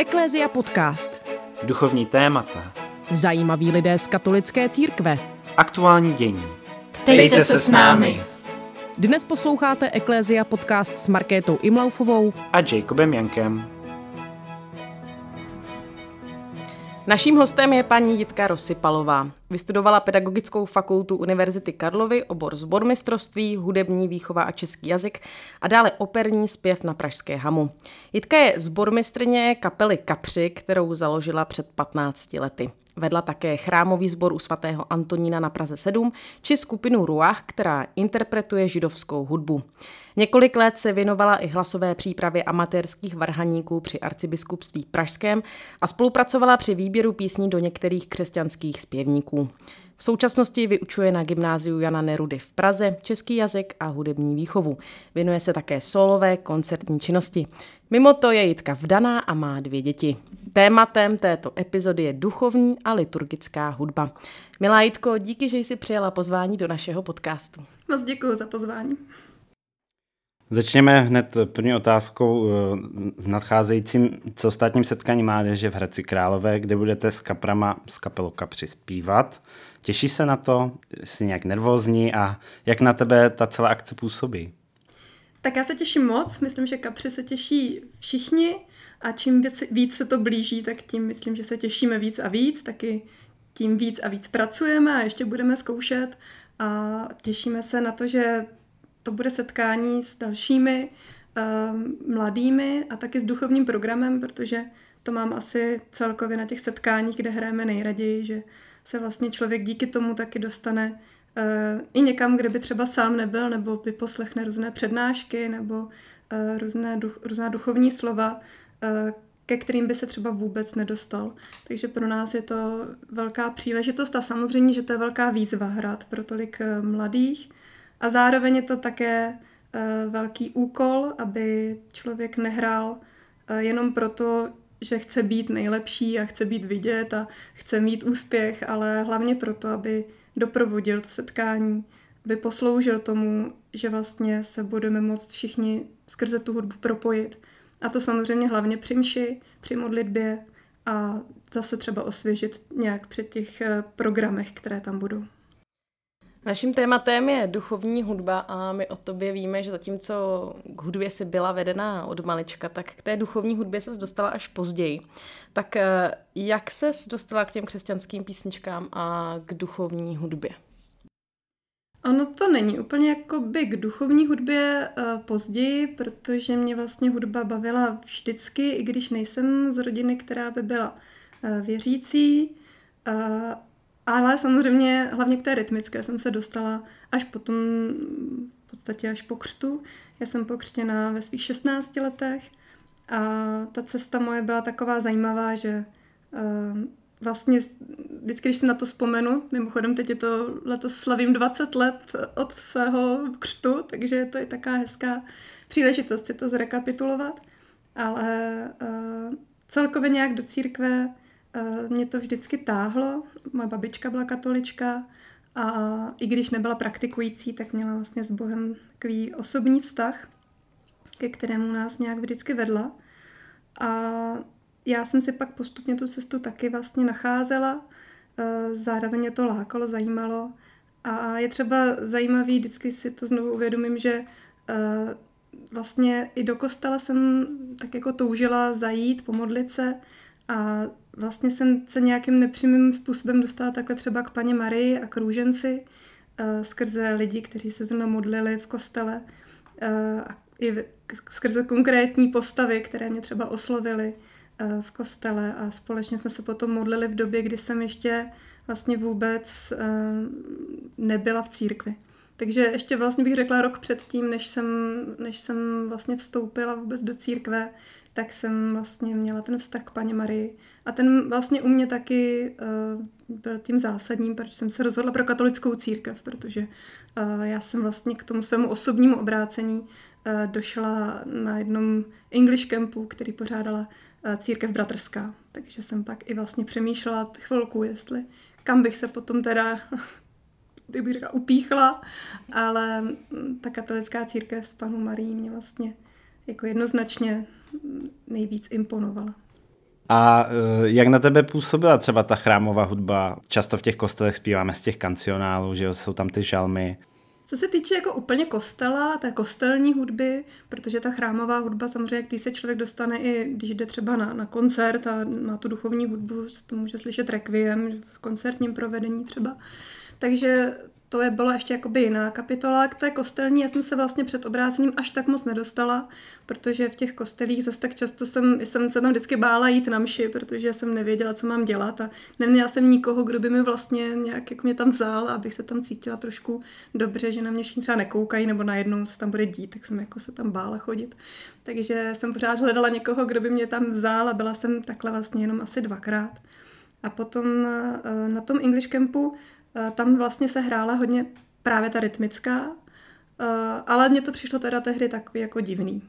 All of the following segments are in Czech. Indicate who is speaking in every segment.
Speaker 1: Eklézia podcast.
Speaker 2: Duchovní témata.
Speaker 1: Zajímaví lidé z katolické církve.
Speaker 2: Aktuální dění.
Speaker 3: Ptejte se s námi.
Speaker 1: Dnes posloucháte Eklézia podcast s Markétou Imlaufovou
Speaker 2: A Jacobem Jankem.
Speaker 3: Naším hostem je paní Jitka Rosypalová. Vystudovala Pedagogickou fakultu Univerzity Karlovy, obor zbormistrovství, hudební výchova a český jazyk a dále operní zpěv na Pražské hamu. Jitka je zbormistrně kapely Kapři, kterou založila před 15 lety. Vedla také chrámový sbor u svatého Antonína na Praze 7 či skupinu Ruach, která interpretuje židovskou hudbu. Několik let se věnovala i hlasové přípravě amatérských varhaníků při arcibiskupství Pražském a spolupracovala při výběru písní do některých křesťanských zpěvníků. V současnosti vyučuje na gymnáziu Jana Nerudy v Praze český jazyk a hudební výchovu. Věnuje se také solové koncertní činnosti. Mimo to je Jitka vdaná a má dvě děti. Tématem této epizody je duchovní a liturgická hudba. Milá Jitko, díky, že jsi přijala pozvání do našeho podcastu.
Speaker 4: Moc děkuji za pozvání.
Speaker 2: Začněme hned první otázkou eh, s nadcházejícím celostátním setkáním mládeže v Hradci Králové, kde budete s kaprama z kapelou Kapři zpívat. Těší se na to? Jsi nějak nervózní? A jak na tebe ta celá akce působí?
Speaker 4: Tak já se těším moc, myslím, že kapři se těší všichni. A čím víc, se to blíží, tak tím myslím, že se těšíme víc a víc, taky tím víc a víc pracujeme a ještě budeme zkoušet. A těšíme se na to, že to bude setkání s dalšími uh, mladými a taky s duchovním programem, protože to mám asi celkově na těch setkáních, kde hrajeme nejraději, že se vlastně člověk díky tomu taky dostane uh, i někam, kde by třeba sám nebyl, nebo vyposlechne různé přednášky, nebo uh, různé duch, různá duchovní slova, uh, ke kterým by se třeba vůbec nedostal. Takže pro nás je to velká příležitost a samozřejmě, že to je velká výzva hrát pro tolik mladých. A zároveň je to také velký úkol, aby člověk nehrál jenom proto, že chce být nejlepší a chce být vidět a chce mít úspěch, ale hlavně proto, aby doprovodil to setkání, aby posloužil tomu, že vlastně se budeme moct všichni skrze tu hudbu propojit. A to samozřejmě hlavně při mši, při modlitbě a zase třeba osvěžit nějak při těch eh, programech, které tam budou.
Speaker 3: Naším tématem je duchovní hudba a my o tobě víme, že zatímco k hudbě si byla vedená od malička, tak k té duchovní hudbě se dostala až později. Tak eh, jak se dostala k těm křesťanským písničkám a k duchovní hudbě?
Speaker 4: Ono to není úplně jako by k duchovní hudbě uh, později, protože mě vlastně hudba bavila vždycky, i když nejsem z rodiny, která by byla uh, věřící. Ale samozřejmě hlavně k té rytmické jsem se dostala až potom, v podstatě až po křtu. Já jsem pokřtěna ve svých 16 letech a ta cesta moje byla taková zajímavá, že uh, vlastně vždycky, když si na to vzpomenu, mimochodem teď je to letos slavím 20 let od svého křtu, takže to je taková hezká příležitost si to zrekapitulovat, ale uh, celkově nějak do církve mě to vždycky táhlo. Moje babička byla katolička a i když nebyla praktikující, tak měla vlastně s Bohem takový osobní vztah, ke kterému nás nějak vždycky vedla. A já jsem si pak postupně tu cestu taky vlastně nacházela, eh, zároveň mě to lákalo, zajímalo a je třeba zajímavý, vždycky si to znovu uvědomím, že eh, vlastně i do kostela jsem tak jako toužila zajít, pomodlit se a vlastně jsem se nějakým nepřímým způsobem dostala takhle třeba k paně Marii a k růženci uh, skrze lidi, kteří se zrovna modlili v kostele uh, a i skrze konkrétní postavy, které mě třeba oslovily uh, v kostele a společně jsme se potom modlili v době, kdy jsem ještě vlastně vůbec nebyla v církvi. Takže ještě vlastně bych řekla rok předtím, než jsem, než jsem vlastně vstoupila vůbec do církve, tak jsem vlastně měla ten vztah k paní Marii. A ten vlastně u mě taky uh, byl tím zásadním, proč jsem se rozhodla pro katolickou církev, protože uh, já jsem vlastně k tomu svému osobnímu obrácení uh, došla na jednom English campu, který pořádala uh, církev bratrská. Takže jsem pak i vlastně přemýšlela chvilku, jestli kam bych se potom teda bych řekla, upíchla, ale ta katolická církev s panou Marí mě vlastně jako jednoznačně nejvíc imponovala.
Speaker 2: A eh, jak na tebe působila třeba ta chrámová hudba? Často v těch kostelech zpíváme z těch kancionálů, že jsou tam ty žalmy.
Speaker 4: Co se týče jako úplně kostela, té kostelní hudby, protože ta chrámová hudba samozřejmě, když se člověk dostane i, když jde třeba na, na koncert a má tu duchovní hudbu, to může slyšet requiem v koncertním provedení třeba. Takže to je byla ještě jakoby jiná kapitola. K té kostelní já jsem se vlastně před obrácením až tak moc nedostala, protože v těch kostelích zase tak často jsem, jsem se tam vždycky bála jít na mši, protože jsem nevěděla, co mám dělat a neměla jsem nikoho, kdo by mi vlastně nějak jak mě tam vzal, abych se tam cítila trošku dobře, že na mě všichni třeba nekoukají nebo najednou se tam bude dít, tak jsem jako se tam bála chodit. Takže jsem pořád hledala někoho, kdo by mě tam vzal a byla jsem takhle vlastně jenom asi dvakrát. A potom eh, na tom English Campu tam vlastně se hrála hodně právě ta rytmická, eh, ale mně to přišlo teda tehdy takový jako divný.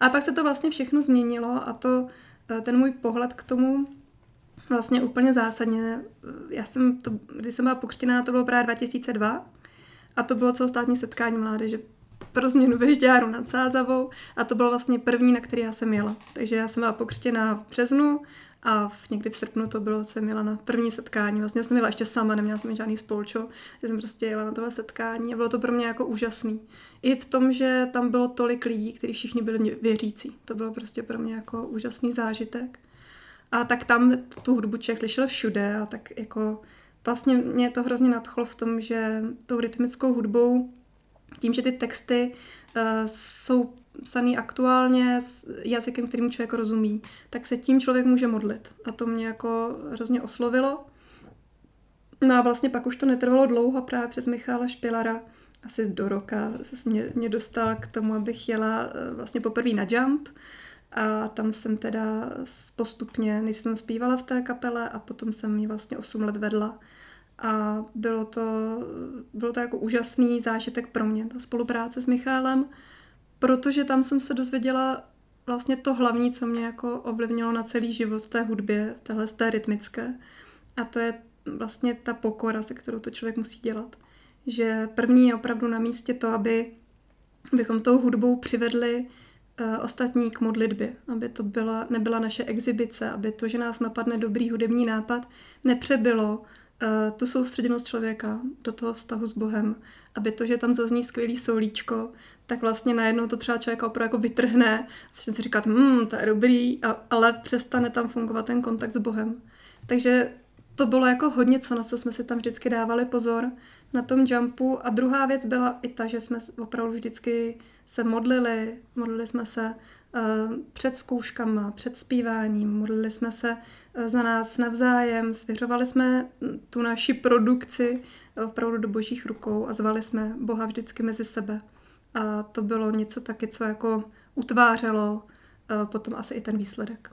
Speaker 4: A pak se to vlastně všechno změnilo a to eh, ten můj pohled k tomu vlastně úplně zásadně. Já jsem, to, když jsem byla pokřtěná, to bylo právě 2002 a to bylo celostátní setkání mládeže pro změnu ve Žďáru nad Sázavou a to bylo vlastně první, na který já jsem jela. Takže já jsem byla pokřtěná v březnu a v, někdy v srpnu to bylo, jsem měla na první setkání. Vlastně jsem jela ještě sama, neměla jsem žádný spolčo. Já jsem prostě jela na tohle setkání a bylo to pro mě jako úžasný. I v tom, že tam bylo tolik lidí, kteří všichni byli věřící. To bylo prostě pro mě jako úžasný zážitek. A tak tam tu hudbu člověk slyšel všude a tak jako vlastně mě to hrozně nadchlo v tom, že tou rytmickou hudbou, tím, že ty texty uh, jsou psaný aktuálně s jazykem, kterým člověk rozumí, tak se tím člověk může modlit. A to mě jako hrozně oslovilo. No a vlastně pak už to netrvalo dlouho právě přes Michála Špilara, asi do roka mě, mě dostal k tomu, abych jela eh, vlastně poprvé na jump a tam jsem teda postupně, než jsem zpívala v té kapele a potom jsem ji vlastně 8 let vedla a bylo to, bylo to jako úžasný zážitek pro mě, ta spolupráce s Michálem protože tam jsem se dozvěděla vlastně to hlavní, co mě jako ovlivnilo na celý život v té hudbě, v téhle té rytmické. A to je vlastně ta pokora, se kterou to člověk musí dělat. Že první je opravdu na místě to, aby bychom tou hudbou přivedli uh, ostatní k modlitbě, aby to byla, nebyla naše exibice, aby to, že nás napadne dobrý hudební nápad, nepřebylo uh, tu soustředěnost člověka do toho vztahu s Bohem, aby to, že tam zazní skvělý soulíčko, tak vlastně najednou to třeba člověk opravdu jako vytrhne, začne si říkat, hm, to je dobrý, a, ale přestane tam fungovat ten kontakt s Bohem. Takže to bylo jako hodně co, na co jsme si tam vždycky dávali pozor na tom jumpu. A druhá věc byla i ta, že jsme opravdu vždycky se modlili, modlili jsme se před zkouškama, před zpíváním, modlili jsme se uh, za nás navzájem, svěřovali jsme tu naši produkci opravdu do božích rukou a zvali jsme Boha vždycky mezi sebe. A to bylo něco taky, co jako utvářelo eh, potom asi i ten výsledek.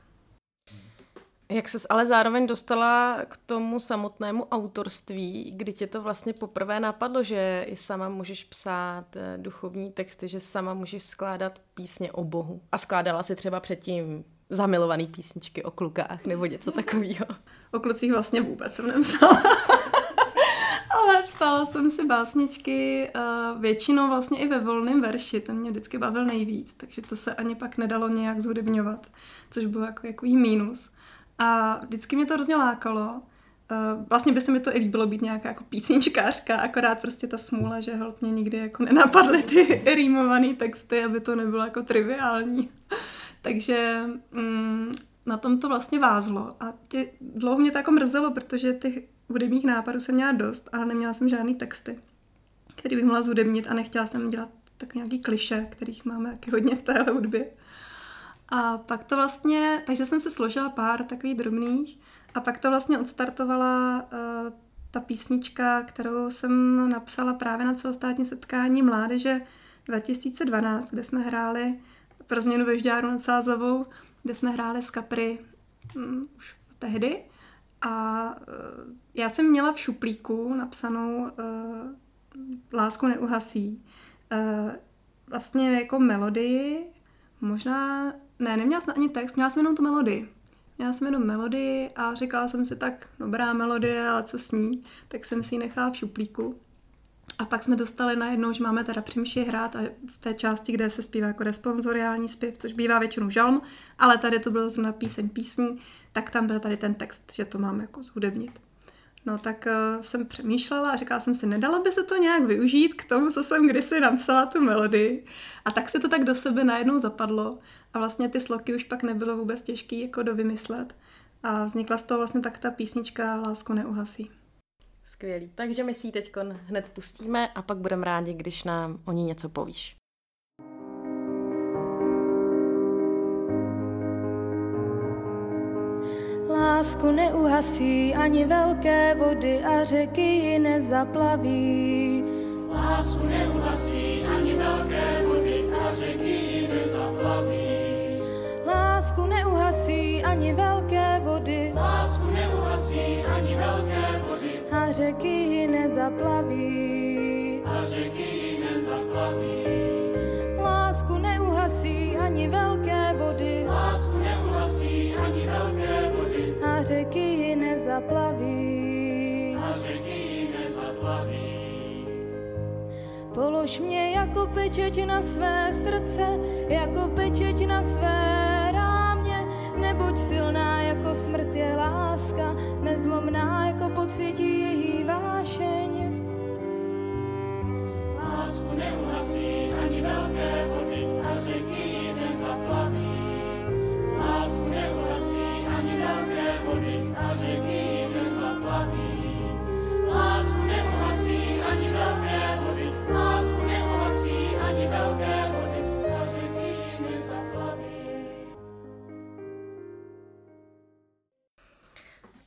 Speaker 3: Jak ses ale zároveň dostala k tomu samotnému autorství, kdy tě to vlastně poprvé napadlo, že i sama můžeš psát eh, duchovní texty, že sama můžeš skládat písně o Bohu. A skládala si třeba předtím zamilovaný písničky o klukách nebo něco takového.
Speaker 4: O klucích vlastně vůbec jsem nepsala. Ale psala jsem si básničky uh, většinou vlastně i ve volném verši, ten mě vždycky bavil nejvíc, takže to se ani pak nedalo nějak zhudebňovat, což bylo jako jaký mínus. A vždycky mě to hrozně lákalo. Uh, vlastně by se mi to i líbilo být nějaká jako písničkářka, akorát prostě ta smůla, že holt mě nikdy jako nenapadly ty rýmované texty, aby to nebylo jako triviální. Takže mm, na tom to vlastně vázlo. A tě, dlouho mě to jako mrzelo, protože ty hudebních nápadů jsem měla dost, ale neměla jsem žádný texty, který bych mohla zhudebnit a nechtěla jsem dělat tak nějaký kliše, kterých máme taky hodně v téhle hudbě. A pak to vlastně, takže jsem si složila pár takových drobných a pak to vlastně odstartovala uh, ta písnička, kterou jsem napsala právě na celostátní setkání mládeže 2012, kde jsme hráli pro změnu ve Žďáru nad Sázavou, kde jsme hráli s Capri um, už tehdy. A uh, já jsem měla v šuplíku napsanou uh, Lásku neuhasí. Uh, vlastně jako melodii, možná, ne, neměla jsem ani text, měla jsem jenom tu melodii. Měla jsem jenom melodii a říkala jsem si tak, dobrá melodie, ale co s ní, tak jsem si ji nechala v šuplíku. A pak jsme dostali najednou, že máme teda při hrát a v té části, kde se zpívá jako responsoriální zpěv, což bývá většinou žalm, ale tady to bylo zrovna píseň písní, tak tam byl tady ten text, že to máme jako zhudebnit. No tak uh, jsem přemýšlela a říkala jsem si, nedalo by se to nějak využít k tomu, co jsem kdysi napsala tu melodii. A tak se to tak do sebe najednou zapadlo a vlastně ty sloky už pak nebylo vůbec těžké jako dovymyslet. A vznikla z toho vlastně tak ta písnička Lásko neuhasí.
Speaker 3: Skvělý. Takže my si ji teď hned pustíme a pak budeme rádi, když nám o ní něco povíš.
Speaker 5: Lásku neuhasí ani velké vody a řeky ji nezaplaví.
Speaker 6: Lásku neuhasí ani velké vody a řeky ji nezaplaví.
Speaker 5: Lásku neuhasí ani velké vody.
Speaker 6: Lásku neuhasí ani velké vody.
Speaker 5: A řeky ji nezaplaví.
Speaker 6: A řeky ji nezaplaví.
Speaker 5: Nezaplaví.
Speaker 6: A řeky ji nezaplaví.
Speaker 5: Polož mě jako pečeť na své srdce, jako pečeť na své rámě, neboť silná jako smrt je láska, nezlomná jako podsvětí její vášeň.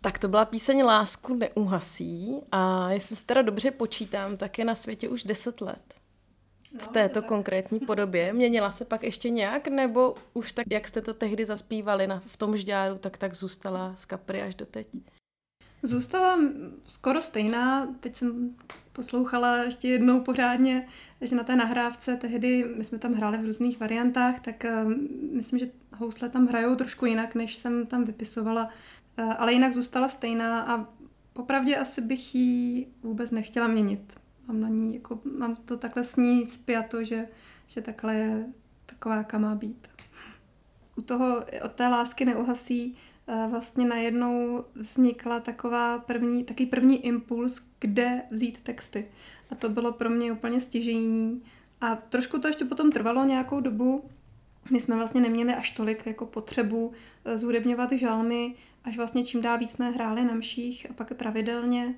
Speaker 3: Tak to byla píseň Lásku neuhasí a jestli se teda dobře počítám, tak je na světě už 10 let. V této konkrétní podobě. Měnila se pak ještě nějak, nebo už tak, jak jste to tehdy zaspívali na, v tom žďáru, tak tak zůstala z kapry až do teď?
Speaker 4: Zůstala skoro stejná. Teď jsem poslouchala ještě jednou pořádně, že na té nahrávce tehdy, my jsme tam hráli v různých variantách, tak uh, myslím, že housle tam hrajou trošku jinak, než jsem tam vypisovala, uh, ale jinak zůstala stejná a popravdě asi bych ji vůbec nechtěla měnit. Mám na ní, jako, mám to takhle s ní spjato, že, že takhle je taková, jaká má být. U toho, od té lásky neuhasí, vlastně najednou vznikla taková první, taký první impuls, kde vzít texty. A to bylo pro mě úplně stěžejní. A trošku to ještě potom trvalo nějakou dobu. My jsme vlastně neměli až tolik jako potřebu zúdebňovat žalmy, až vlastně čím dál víc jsme hráli na mších a pak pravidelně,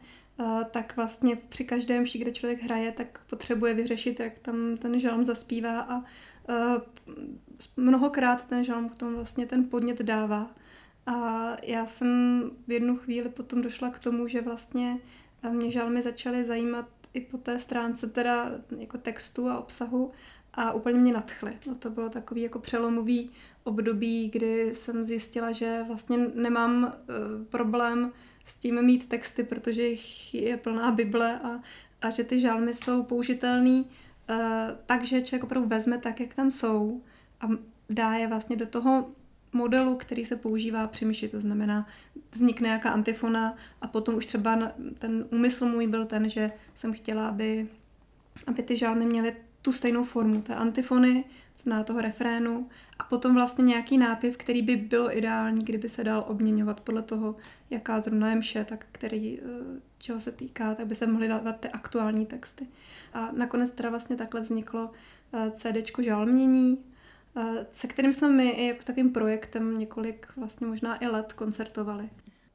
Speaker 4: tak vlastně při každém mši, kde člověk hraje, tak potřebuje vyřešit, jak tam ten žalm zaspívá a mnohokrát ten žalm tomu vlastně ten podnět dává. A já jsem v jednu chvíli potom došla k tomu, že vlastně mě žalmy začaly zajímat i po té stránce teda jako textu a obsahu a úplně mě nadchly. No to bylo takový jako přelomový období, kdy jsem zjistila, že vlastně nemám uh, problém s tím mít texty, protože jich je plná Bible a, a že ty žalmy jsou použitelný uh, tak, že člověk opravdu vezme tak, jak tam jsou a dá je vlastně do toho modelu, který se používá při myši, to znamená, vznikne nějaká antifona a potom už třeba ten úmysl můj byl ten, že jsem chtěla, aby, aby ty žalmy měly tu stejnou formu, té antifony, na toho refrénu a potom vlastně nějaký nápěv, který by bylo ideální, kdyby se dal obměňovat podle toho, jaká zrovna je mše, tak který, eh, čeho se týká, tak by se mohly dávat ty aktuální texty. A nakonec teda vlastně takhle vzniklo eh, CDčko žalmění, se kterým jsme my i jako takovým projektem několik, vlastně možná i let koncertovali.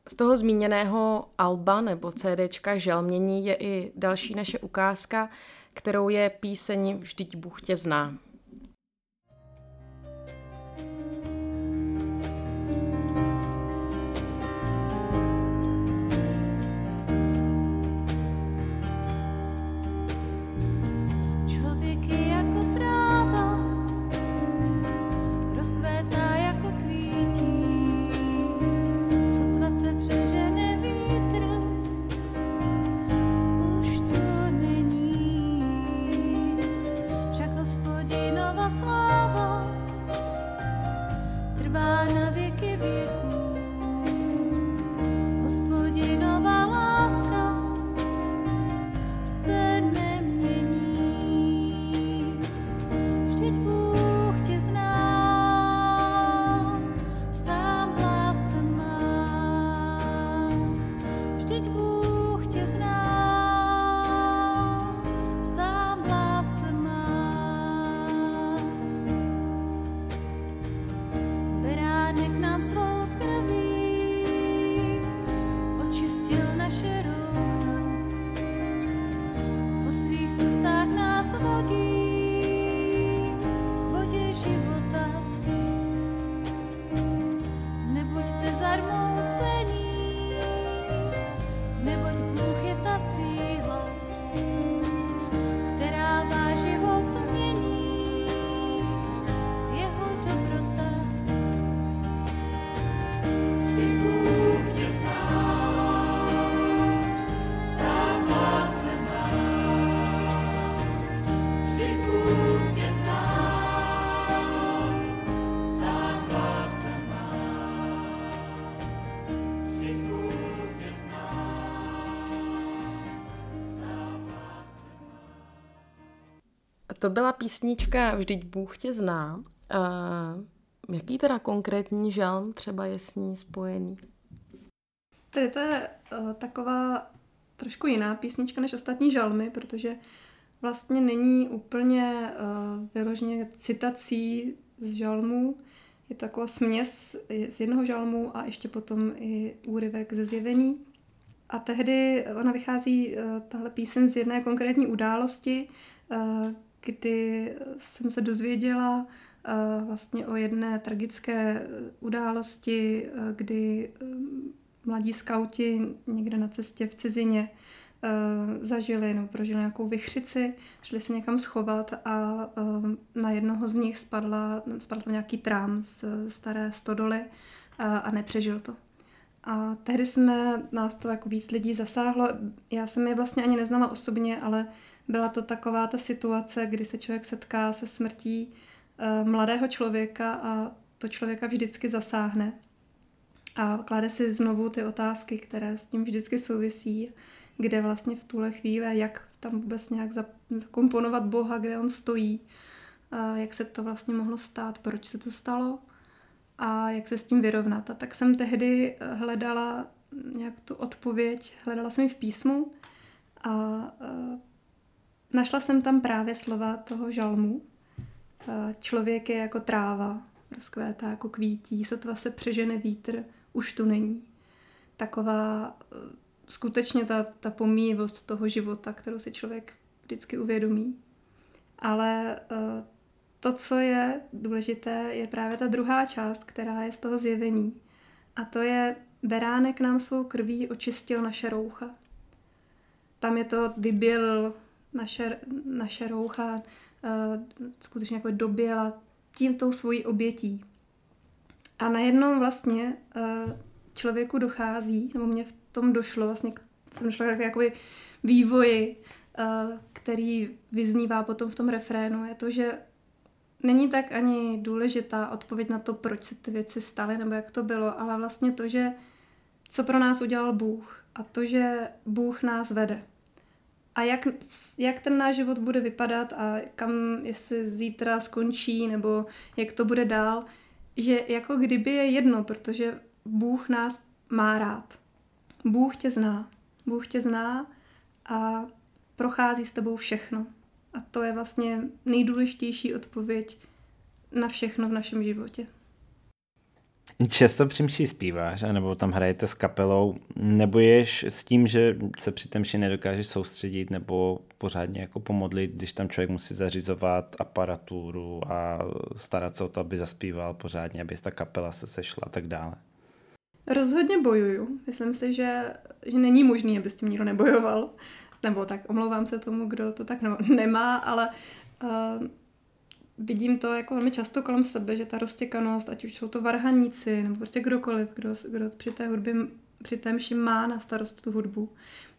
Speaker 3: Z toho zmíněného alba nebo CDčka Želmění je i další naše ukázka, kterou je píseň Vždyť Bůh tě zná.
Speaker 5: Neboť Bůh
Speaker 3: To byla písnička Vždyť Bůh tě zná. A jaký teda konkrétní žalm třeba je s ní spojený?
Speaker 4: Tady to je uh, taková trošku jiná písnička než ostatní žalmy, protože vlastně není úplně uh, vyloženě citací z žalmů. Je to taková směs z jednoho žalmu a ještě potom i úryvek ze zjevení. A tehdy ona vychází, tahle píseň, z jedné konkrétní události, kdy jsem se dozvěděla uh, vlastně o jedné tragické události, uh, kdy mladí skauti někde na cestě v cizině zažili nebo prožili nějakou vychřici, šli se někam schovat a na jednoho z nich spadla, spadl tam nějaký trám z staré stodoly a nepřežil to. A tehdy jsme, nás to jako víc lidí zasáhlo. Já jsem je vlastně ani neznala osobně, ale byla to taková ta situace, kdy se člověk setká se smrtí uh, mladého člověka a to člověka vždycky zasáhne a klade si znovu ty otázky, které s tím vždycky souvisí, kde vlastně v tuhle chvíli, jak tam vůbec nějak zakomponovat Boha, kde on stojí, jak se to vlastně mohlo stát, proč se to stalo a jak se s tím vyrovnat. A tak jsem tehdy hledala nějak tu odpověď, hledala jsem ji v písmu a, a našla jsem tam právě slova toho žalmu. Člověk je jako tráva, rozkvétá jako kvítí, sotva se přežene vítr, už tu není. Taková skutečně ta, ta pomíjivost toho života, kterou si člověk vždycky uvědomí. Ale to, co je důležité, je právě ta druhá část, která je z toho zjevení. A to je beránek nám svou krví očistil naše roucha. Tam je to vyběl naše, naše roucha, skutečně jako doběla tím tou svojí obětí. A najednou vlastně člověku dochází, nebo mě v tom došlo, vlastně jsem došla k jakoby vývoji, který vyznívá potom v tom refrénu, je to, že není tak ani důležitá odpověď na to, proč se ty věci staly, nebo jak to bylo, ale vlastně to, že co pro nás udělal Bůh a to, že Bůh nás vede. A jak, jak ten náš život bude vypadat a kam, jestli zítra skončí, nebo jak to bude dál, že jako kdyby je jedno, protože Bůh nás má rád. Bůh tě zná. Bůh tě zná a prochází s tebou všechno. A to je vlastně nejdůležitější odpověď na všechno v našem životě.
Speaker 2: Často přímší zpíváš, nebo tam hrajete s kapelou, neboješ s tím, že se při temši nedokážeš soustředit nebo pořádně jako pomodlit, když tam člověk musí zařizovat aparaturu a starat se o to, aby zaspíval pořádně, aby ta kapela se sešla a tak dále.
Speaker 4: Rozhodně bojuju. Myslím si, že, že není možný, aby s tím nikdo nebojoval. Nebo tak omlouvám se tomu, kdo to tak nemá, ale uh, vidím to jako velmi často kolem sebe, že ta roztěkanost, ať už jsou to varhaníci, nebo prostě kdokoliv, kdo, kdo při té hudbě, při té mši má na starost tu hudbu,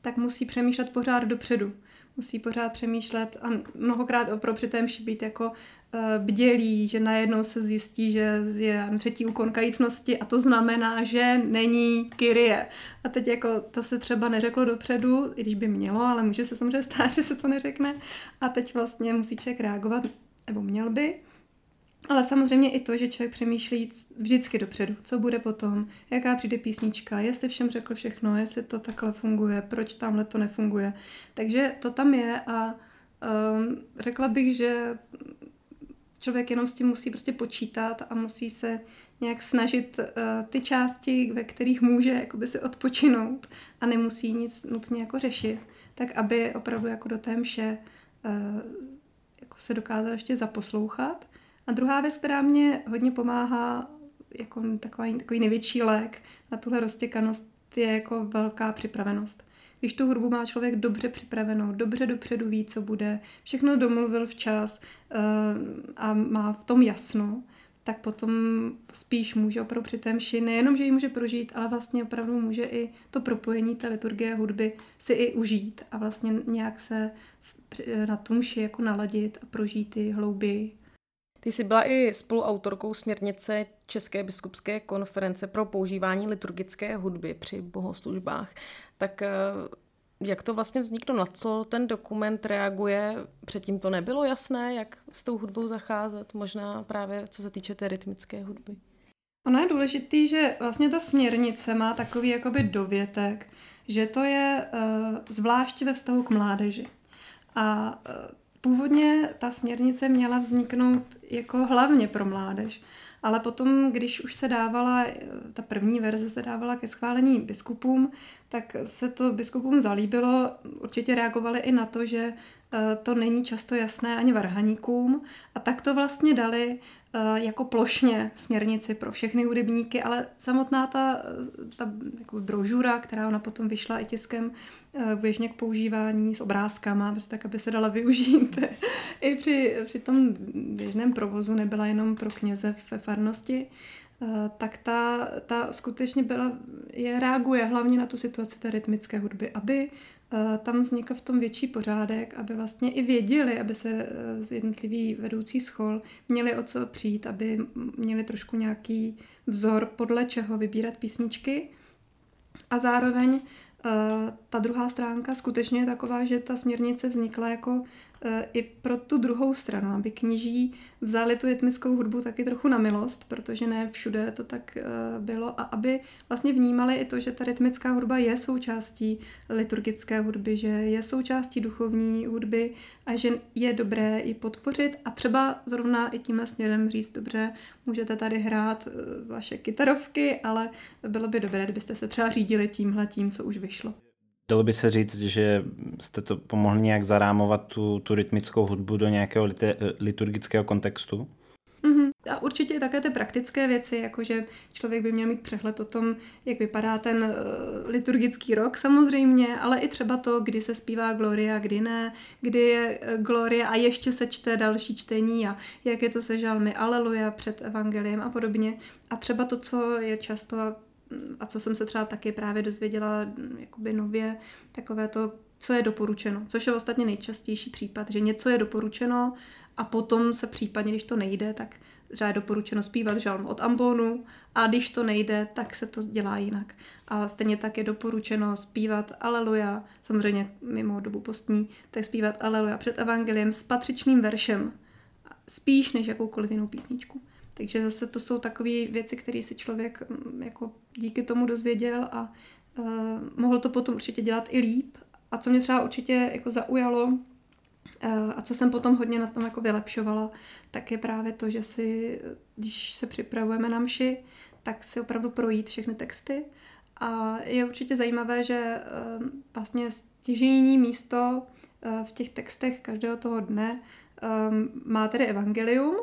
Speaker 4: tak musí přemýšlet pořád dopředu. Musí pořád přemýšlet a mnohokrát opravdu při té mši být jako uh, bdělý, že najednou se zjistí, že je třetí úkon kajícnosti a to znamená, že není Kyrie. A teď jako to se třeba neřeklo dopředu, i když by mělo, ale může se samozřejmě stát, že se to neřekne. A teď vlastně musí člověk reagovat nebo měl by. Ale samozřejmě i to, že člověk přemýšlí vždycky dopředu, co bude potom, jaká přijde písnička, jestli všem řekl všechno, jestli to takhle funguje, proč tamhle to nefunguje. Takže to tam je a um, řekla bych, že člověk jenom s tím musí prostě počítat a musí se nějak snažit uh, ty části, ve kterých může jakoby si odpočinout a nemusí nic nutně jako řešit, tak aby opravdu jako do té mše uh, se dokázal ještě zaposlouchat. A druhá věc, která mě hodně pomáhá, jako takový, takový největší lék na tuhle roztěkanost, je jako velká připravenost. Když tu hudbu má člověk dobře připravenou, dobře dopředu ví, co bude, všechno domluvil včas uh, a má v tom jasno, tak potom spíš může opravdu při té mši nejenom, že ji může prožít, ale vlastně opravdu může i to propojení té liturgie hudby si i užít a vlastně nějak se na tu mši jako naladit a prožít ji hlouběji.
Speaker 3: Ty jsi byla i spoluautorkou směrnice České biskupské konference pro používání liturgické hudby při bohoslužbách. Tak eh, jak to vlastně vzniklo? Na co ten dokument reaguje? Předtím to nebylo jasné, jak s tou hudbou zacházet, možná právě co se týče té rytmické hudby.
Speaker 4: Ono je důležité, že vlastně ta směrnice má takový jakoby dovětek, že to je uh, zvláště ve vztahu k mládeži. A uh, Původně ta směrnice měla vzniknout jako hlavně pro mládež, ale potom, když už se dávala, ta první verze se dávala ke schválení biskupům, tak se to biskupům zalíbilo, určitě reagovali i na to, že eh, to není často jasné ani varhaníkům. A tak to vlastně dali eh, jako plošně směrnici pro všechny hudebníky, ale samotná ta, ta jako brožura, která ona potom vyšla i tiskem eh, běžně k používání s obrázkama, tak aby se dala využít i při, při tom běžném provozu, nebyla jenom pro kněze ve farnosti, Eh, tak ta, ta skutečně byla, je reaguje hlavně na tu situaci té rytmické hudby, aby eh, tam vznikl v tom větší pořádek, aby vlastně i věděli, aby se eh, z jednotlivý vedoucí schol měli o co přijít, aby měli trošku nějaký vzor, podle čeho vybírat písničky. A zároveň ta druhá stránka skutečně je taková, že ta směrnice vznikla jako E, i pro tu druhou stranu, aby kněží vzali tu rytmickou hudbu taky trochu na milost, protože ne všude to tak e, bylo a aby vlastně vnímali i to, že ta rytmická hudba je součástí liturgické hudby, že je součástí duchovní hudby a že je dobré ji podpořit a třeba zrovna i tímhle směrem říct, dobře, můžete tady hrát vaše kytarovky, ale bylo by dobré, kdybyste se třeba řídili tímhle tím, co už vyšlo.
Speaker 2: Dalo by se říct, že jste to pomohli nějak zarámovat tu, tu rytmickou hudbu do nějakého liturgického kontextu?
Speaker 4: Mm-hmm. A určitě i také ty praktické věci, jakože člověk by měl mít přehled o tom, jak vypadá ten uh, liturgický rok samozřejmě, ale i třeba to, kdy se zpívá Gloria, kdy ne, kdy je uh, Gloria a ještě se čte další čtení a jak je to se žalmy Aleluja před evangeliem a podobně. A třeba to, co je často a co jsem se třeba taky právě dozvěděla mm, jakoby nově, takové to, co je doporučeno, což je ostatně nejčastější případ, že něco je doporučeno a potom se případně, když to nejde, tak třeba je doporučeno zpívat žalm od ambonu a když to nejde, tak se to dělá jinak. A stejně tak je doporučeno zpívat aleluja, samozřejmě mimo dobu postní, tak zpívat aleluja před evangeliem s patřičným veršem, spíš než jakoukoliv jinou písničku. Takže zase to jsou takové věci, které si člověk mm, jako díky tomu dozvěděl a uh, mohl to potom určitě dělat i líp. A co mě třeba určitě jako zaujalo uh, a co jsem potom hodně na tom jako vylepšovala, tak je právě to, že si, když se připravujeme na mši, tak si opravdu projít všechny texty. A je určitě zajímavé, že uh, vlastně stěžení místo v těch textech každého toho dne má tedy evangelium,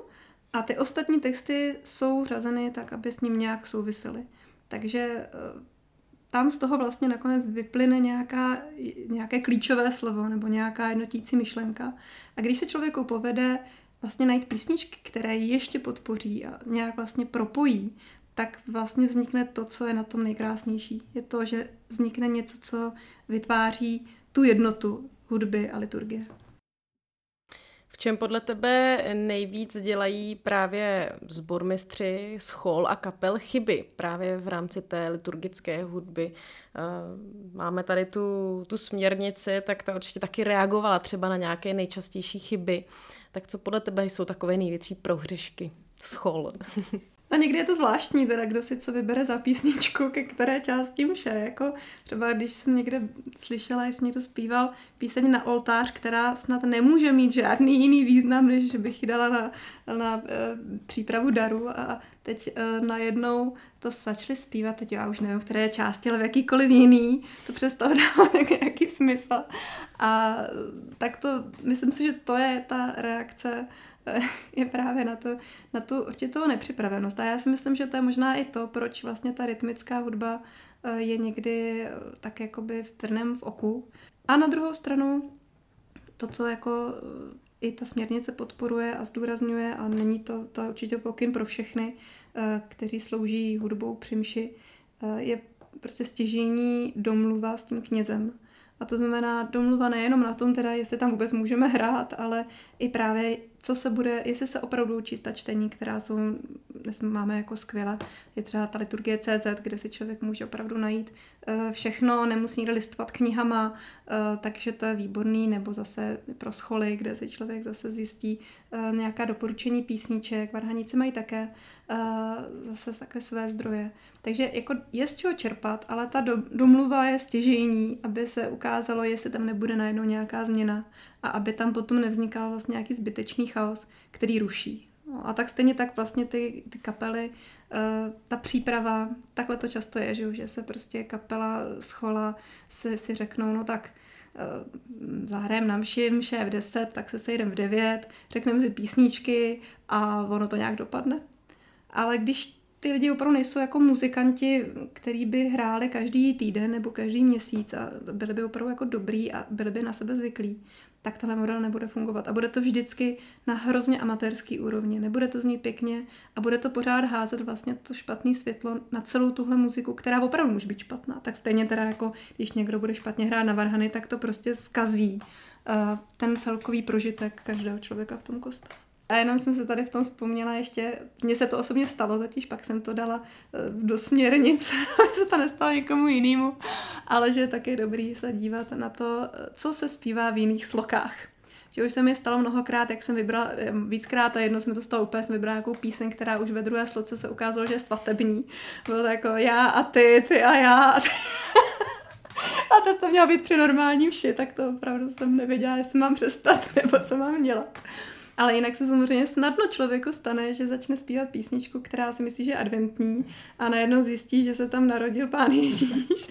Speaker 4: a ty ostatní texty jsou řazeny tak, aby s ním nějak souvisely. Takže eh, tam z toho vlastně nakonec vyplyne nějaká, nějaké klíčové slovo nebo nějaká jednotící myšlenka. A když se člověku povede vlastně najít písničky, které ještě podpoří a nějak vlastně propojí, tak vlastně vznikne to, co je na tom nejkrásnější. Je to, že vznikne něco, co vytváří tu jednotu hudby a liturgie.
Speaker 3: Čem podle tebe nejvíc dělají právě zbormistři, schol a kapel chyby právě v rámci té liturgické hudby? Eh, máme tady tu, tu směrnici, tak ta určitě taky reagovala třeba na nějaké nejčastější chyby. Tak co podle tebe jsou takové největší prohřešky schol?
Speaker 4: A někdy je to zvláštní, teda kdo si co vybere za písničku, ke které části mše. Jako třeba když jsem někde slyšela, jestli někdo zpíval píseň na oltář, která snad nemůže mít žádný jiný význam, než že bych ji dala na, na e, přípravu daru a teď e, najednou to začali zpívat, teď já už nevím, v které části, ale v jakýkoliv jiný, to přestalo dávat nějaký smysl. A tak to, myslím si, že to je ta reakce je právě na, to, na tu určitou nepřipravenost. A já si myslím, že to je možná i to, proč vlastně ta rytmická hudba eh, je někdy eh, tak jakoby v trnem v oku. A na druhou stranu to, co jako eh, i ta směrnice podporuje a zdůrazňuje, a není to, to je určitě pokyn pro všechny, kteří slouží hudbou při mši, je prostě stěžení domluva s tím knězem. A to znamená domluva nejenom na tom, teda, jestli tam vůbec můžeme hrát, ale i právě, co se bude, jestli se opravdu učí ta čtení, která jsou, dnes máme jako skvěle. Je třeba ta liturgie CZ, kde si člověk může opravdu najít eh, všechno, nemusí listovat knihama, eh, takže to je výborný, nebo zase pro scholy, kde si člověk zase zjistí eh, nějaká doporučení písniček, varhanice mají také zase takové své zdroje. Takže jako je z čeho čerpat, ale ta domluva je stěžejní, aby se ukázalo, jestli tam nebude najednou nějaká změna a aby tam potom nevznikal vlastně nějaký zbytečný chaos, který ruší. No, a tak stejně tak vlastně ty, ty kapely, uh, ta příprava, takhle to často je, že, že se prostě kapela schola si, si řeknou, no tak uh, zahrajeme na mše v 10, tak se sejdeme v 9, řekneme si písničky a ono to nějak dopadne. Ale když ty lidi opravdu nejsou jako muzikanti, který by hráli každý týden nebo každý měsíc a byli by opravdu jako dobrý a byli by na sebe zvyklí, tak tenhle model nebude fungovat. A bude to vždycky na hrozně amatérský úrovni. Nebude to znít pěkně a bude to pořád házet vlastně to špatné světlo na celou tuhle muziku, která opravdu může být špatná. Tak stejně teda jako když někdo bude špatně hrát na varhany, tak to prostě skazí uh, ten celkový prožitek každého člověka v tom kostele. A jenom jsem se tady v tom vzpomněla ještě, mně se to osobně stalo, totiž pak jsem to dala eh, do směrnic, aby se to nestalo někomu jinému, ale že je taky dobrý se dívat na to, co se zpívá v jiných slokách. Že už se mi stalo mnohokrát, jak jsem vybrala, eh, víckrát a jedno jsme to stalo úplně, jsem vybrala nějakou píseň, která už ve druhé sloce se ukázalo, že je svatební. Bylo to jako já a ty, ty a já a ty. A to to mělo být při normálním vši, tak to opravdu jsem nevěděla, jestli mám přestat nebo co mám dělat. Ale jinak se samozřejmě snadno člověku stane, že začne zpívat písničku, která si myslí, že je adventní a najednou zjistí, že se tam narodil pán Ježíš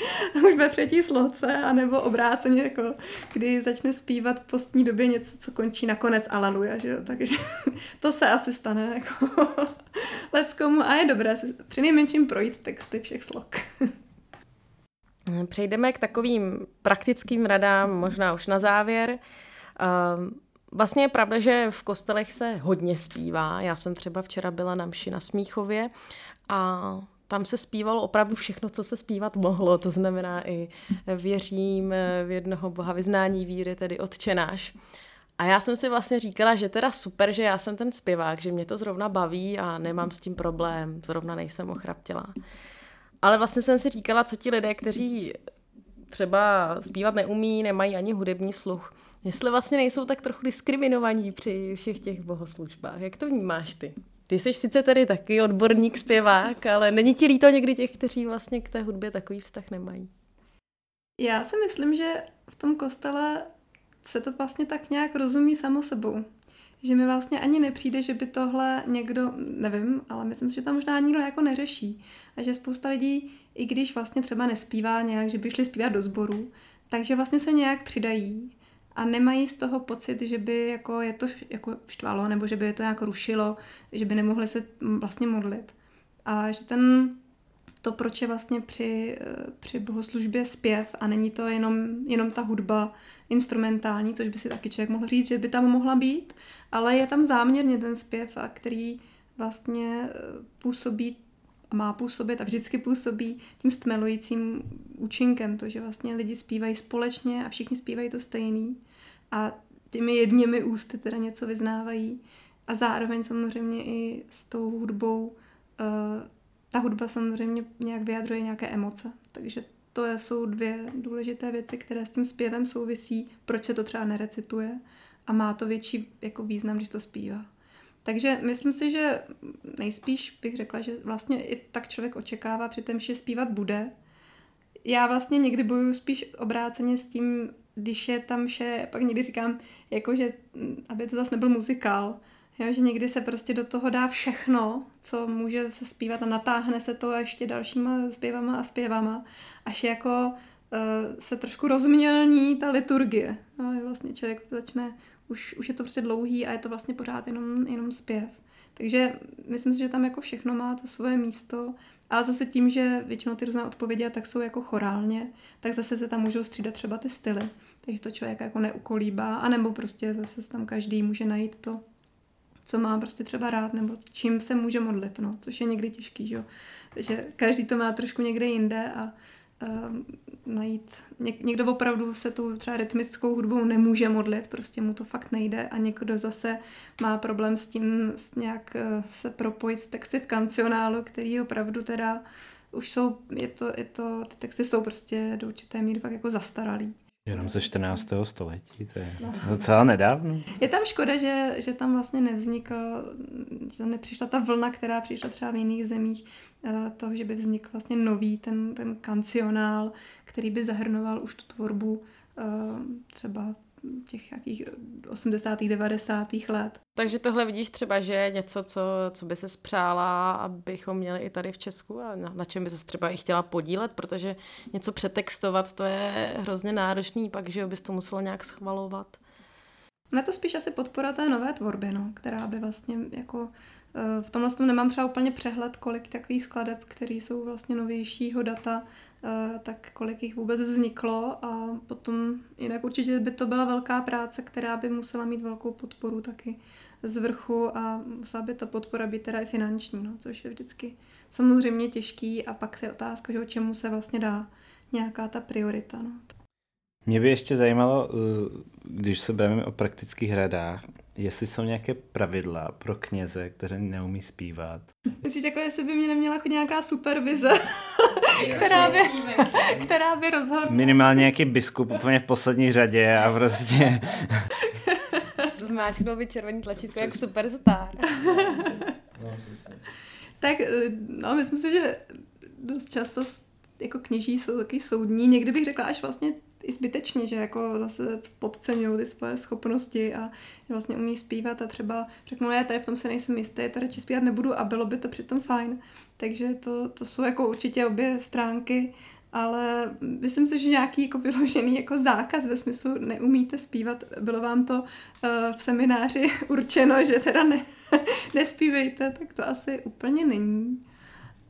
Speaker 4: už ve třetí sloce, anebo obráceně, jako kdy začne zpívat v postní době něco, co končí nakonec aleluja, že jo? takže to se asi stane jako leckomu a je dobré si přinejmenším projít texty všech slok.
Speaker 3: Přejdeme k takovým praktickým radám, možná už na závěr. Um, Vlastně je pravda, že v kostelech se hodně zpívá. Já jsem třeba včera byla na mši na Smíchově a tam se zpívalo opravdu všechno, co se zpívat mohlo. To znamená i věřím v jednoho boha vyznání víry, tedy odčenáš. A já jsem si vlastně říkala, že teda super, že já jsem ten zpěvák, že mě to zrovna baví a nemám s tím problém, zrovna nejsem ochraptělá. Ale vlastně jsem si říkala, co ti lidé, kteří třeba zpívat neumí, nemají ani hudební sluch, jestli vlastně nejsou tak trochu diskriminovaní při všech těch bohoslužbách. Jak to vnímáš ty? Ty jsi sice tady taky odborník, zpěvák, ale není ti líto někdy těch, kteří vlastně k té hudbě takový vztah nemají?
Speaker 4: Já si myslím, že v tom kostele se to vlastně tak nějak rozumí samo sebou. Že mi vlastně ani nepřijde, že by tohle někdo, nevím, ale myslím si, že tam možná nikdo jako neřeší. A že spousta lidí, i když vlastně třeba nespívá nějak, že by šli zpívat do sboru, takže vlastně se nějak přidají a nemají z toho pocit, že by jako je to jako štvalo, nebo že by je to nějak rušilo, že by nemohli se vlastně modlit. A že ten, to, proč je vlastně při, při bohoslužbě zpěv a není to jenom, jenom ta hudba instrumentální, což by si taky člověk mohl říct, že by tam mohla být, ale je tam záměrně ten zpěv, a který vlastně eh, působí a má působit a vždycky působí tím stmelujícím účinkem, to, že vlastně lidi zpívají společně a všichni zpívají to stejný a těmi jedněmi ústy teda něco vyznávají a zároveň samozřejmě i s tou hudbou uh, ta hudba samozřejmě nějak vyjadřuje nějaké emoce, takže to jsou dvě důležité věci, které s tím zpěvem souvisí, proč se to třeba nerecituje a má to větší jako význam, když to zpívá. Takže myslím si, že nejspíš bych řekla, že vlastně i tak člověk očekává při tom, že zpívat bude. Já vlastně někdy bojuju spíš obráceně s tím, když je tam vše, pak někdy říkám, jako že, aby to zase nebyl muzikál, jo, že někdy se prostě do toho dá všechno, co může se zpívat a natáhne se to ještě dalšíma zpěvama a zpěvama, až jako uh, se trošku rozmělní ta liturgie. No, vlastně člověk začne, už, už je to prostě dlouhý a je to vlastně pořád jenom, jenom zpěv. Takže myslím si, že tam jako všechno má to svoje místo, ale zase tím, že většinou ty různé odpovědi tak jsou jako chorálně, tak zase se tam můžou střídat třeba ty styly. Takže to člověk jako neukolíbá, anebo prostě zase tam každý může najít to, co má prostě třeba rád, nebo čím se může modlit, no, což je někdy těžký, že, že každý to má trošku někde jinde a najít, něk, někdo opravdu se tou třeba rytmickou hudbou nemůže modlit, prostě mu to fakt nejde a někdo zase má problém s tím s nějak uh, se propojit s texty v kancionálu, který opravdu teda už jsou, je to, je to, ty texty jsou prostě do určité míry fakt jako zastaralý.
Speaker 2: Jenom ze 14. století, to je no. docela nedávno.
Speaker 4: Je tam škoda, že, že tam vlastně nevznikl, že tam nepřišla ta vlna, která přišla třeba v jiných zemích, eh, toho, že by vznikl vlastně nový ten, ten kancionál, který by zahrnoval už tu tvorbu eh, třeba těch jakých 80. 90. let.
Speaker 3: Takže tohle vidíš třeba, že je něco, co, co by se spřála, abychom měli i tady v Česku a na, na čem by se třeba i chtěla podílet, protože něco přetextovat, to je hrozně náročný, pak, že bys to muselo nějak schvalovat.
Speaker 4: Na to spíš asi podpora té nové tvorby, no, která by vlastně jako eh, v tomhle tom nemám třeba úplně přehled, kolik takových skladeb, které jsou vlastně novějšího data, eh, tak kolik jich vůbec vzniklo a potom jinak určitě by to byla velká práce, která by musela mít velkou podporu taky z vrchu a musela by ta podpora být teda i finanční, no, což je vždycky samozřejmě těžký a pak se otázka, že o čemu se vlastně dá nějaká ta priorita. No.
Speaker 2: Mě by ještě zajímalo, eh, když se bavíme o praktických hradách, jestli jsou nějaké pravidla pro kněze, kteří neumí zpívat.
Speaker 4: Myslíš, jako jestli by mě neměla nějaká supervize, která, by, která by rozhodla.
Speaker 2: Minimálně nějaký biskup úplně v poslední řadě a prostě...
Speaker 3: Zmáčknul by červený tlačítko jak superstar.
Speaker 4: no, tak, eh, no, myslím si, že dost často jako kněží jsou taky soudní. Někdy bych řekla až vlastně i zbytečně, že jako zase podceňují ty svoje schopnosti a vlastně umí zpívat a třeba řeknou, já tady v tom se nejsem jistý, tady či zpívat nebudu a bylo by to přitom fajn. Takže to, to jsou jako určitě obě stránky, ale myslím si, že nějaký jako vyložený jako zákaz ve smyslu neumíte zpívat, bylo vám to uh, v semináři určeno, že teda ne, nespívejte, tak to asi úplně není.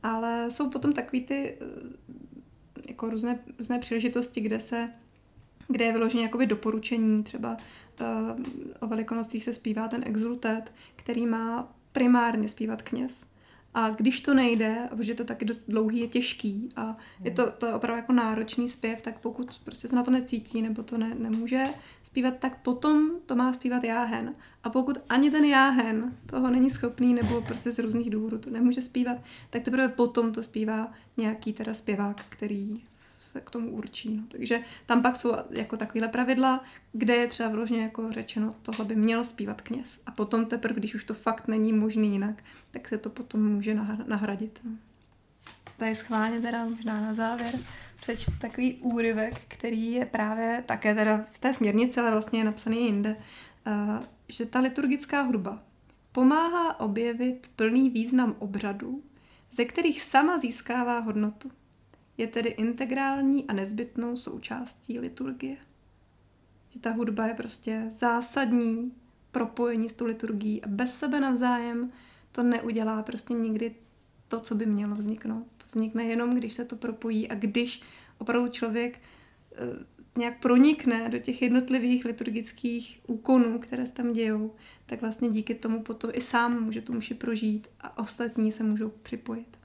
Speaker 4: Ale jsou potom takový ty uh, jako různé, různé příležitosti, kde se kde je vyloženě jakoby doporučení, třeba uh, o velikonocích se zpívá ten exultet, který má primárně zpívat kněz. A když to nejde, protože to taky dost dlouhý, je těžký a je to, to je opravdu jako náročný zpěv, tak pokud prostě se na to necítí nebo to ne, nemůže zpívat, tak potom to má zpívat jáhen. A pokud ani ten jáhen toho není schopný nebo prostě z různých důvodů to nemůže zpívat, tak teprve potom to zpívá nějaký teda zpěvák, který k tomu určí. No. Takže tam pak jsou jako takovéhle pravidla, kde je třeba vložně jako řečeno, tohle by měl zpívat kněz. A potom teprve, když už to fakt není možný jinak, tak se to potom může nahradit. No. Tady schválně teda možná na závěr přečtu takový úryvek, který je právě také teda v té směrnici, ale vlastně je napsaný jinde, uh, že ta liturgická hudba pomáhá objevit plný význam obřadů, ze kterých sama získává hodnotu. Je tedy integrální a nezbytnou součástí liturgie. Že ta hudba je prostě zásadní propojení s tou liturgií a bez sebe navzájem to neudělá prostě nikdy to, co by mělo vzniknout. To vznikne jenom, když se to propojí a když opravdu člověk eh, nějak pronikne do těch jednotlivých liturgických úkonů, které se tam dějou, tak vlastně díky tomu potom i sám může tu muši prožít a ostatní se můžou připojit.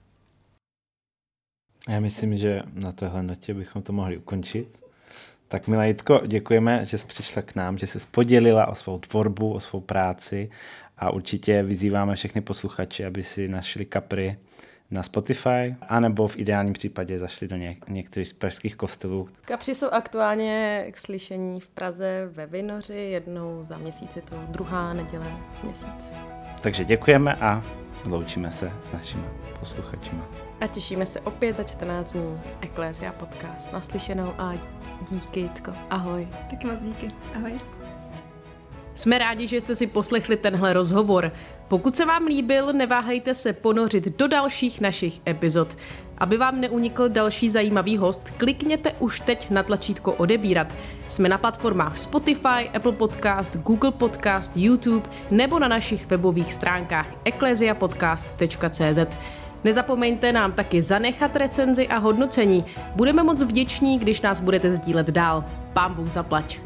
Speaker 2: Já myslím, že na téhle notě bychom to mohli ukončit. Tak milá Jitko, děkujeme, že jsi přišla k nám, že jsi podělila o svou tvorbu, o svou práci a určitě vyzýváme všechny posluchače, aby si našli kapry na Spotify, anebo v ideálním případě zašli do něk- některých z pražských kostelů.
Speaker 3: Kapři jsou aktuálně k slyšení v Praze ve Vinoři, jednou za měsíc je to druhá neděle v měsíci.
Speaker 2: takže děkujeme a loučíme se s našimi posluchačima.
Speaker 7: A těšíme se opět za 14 dní. Eklésia podcast. Naslyšenou a díky, Jitko. Ahoj.
Speaker 4: Taky moc díky. Ahoj.
Speaker 3: Jsme rádi, že jste si poslechli tenhle rozhovor. Pokud se vám líbil, neváhejte se ponořit do dalších našich epizod. Aby vám neunikl další zajímavý host, klikněte už teď na tlačítko odebírat. Jsme na platformách Spotify, Apple Podcast, Google Podcast, YouTube nebo na našich webových stránkách ecclesiapodcast.cz. Nezapomeňte nám taky zanechat recenzi a hodnocení. Budeme moc vděční, když nás budete sdílet dál. Pán Bůh zaplať.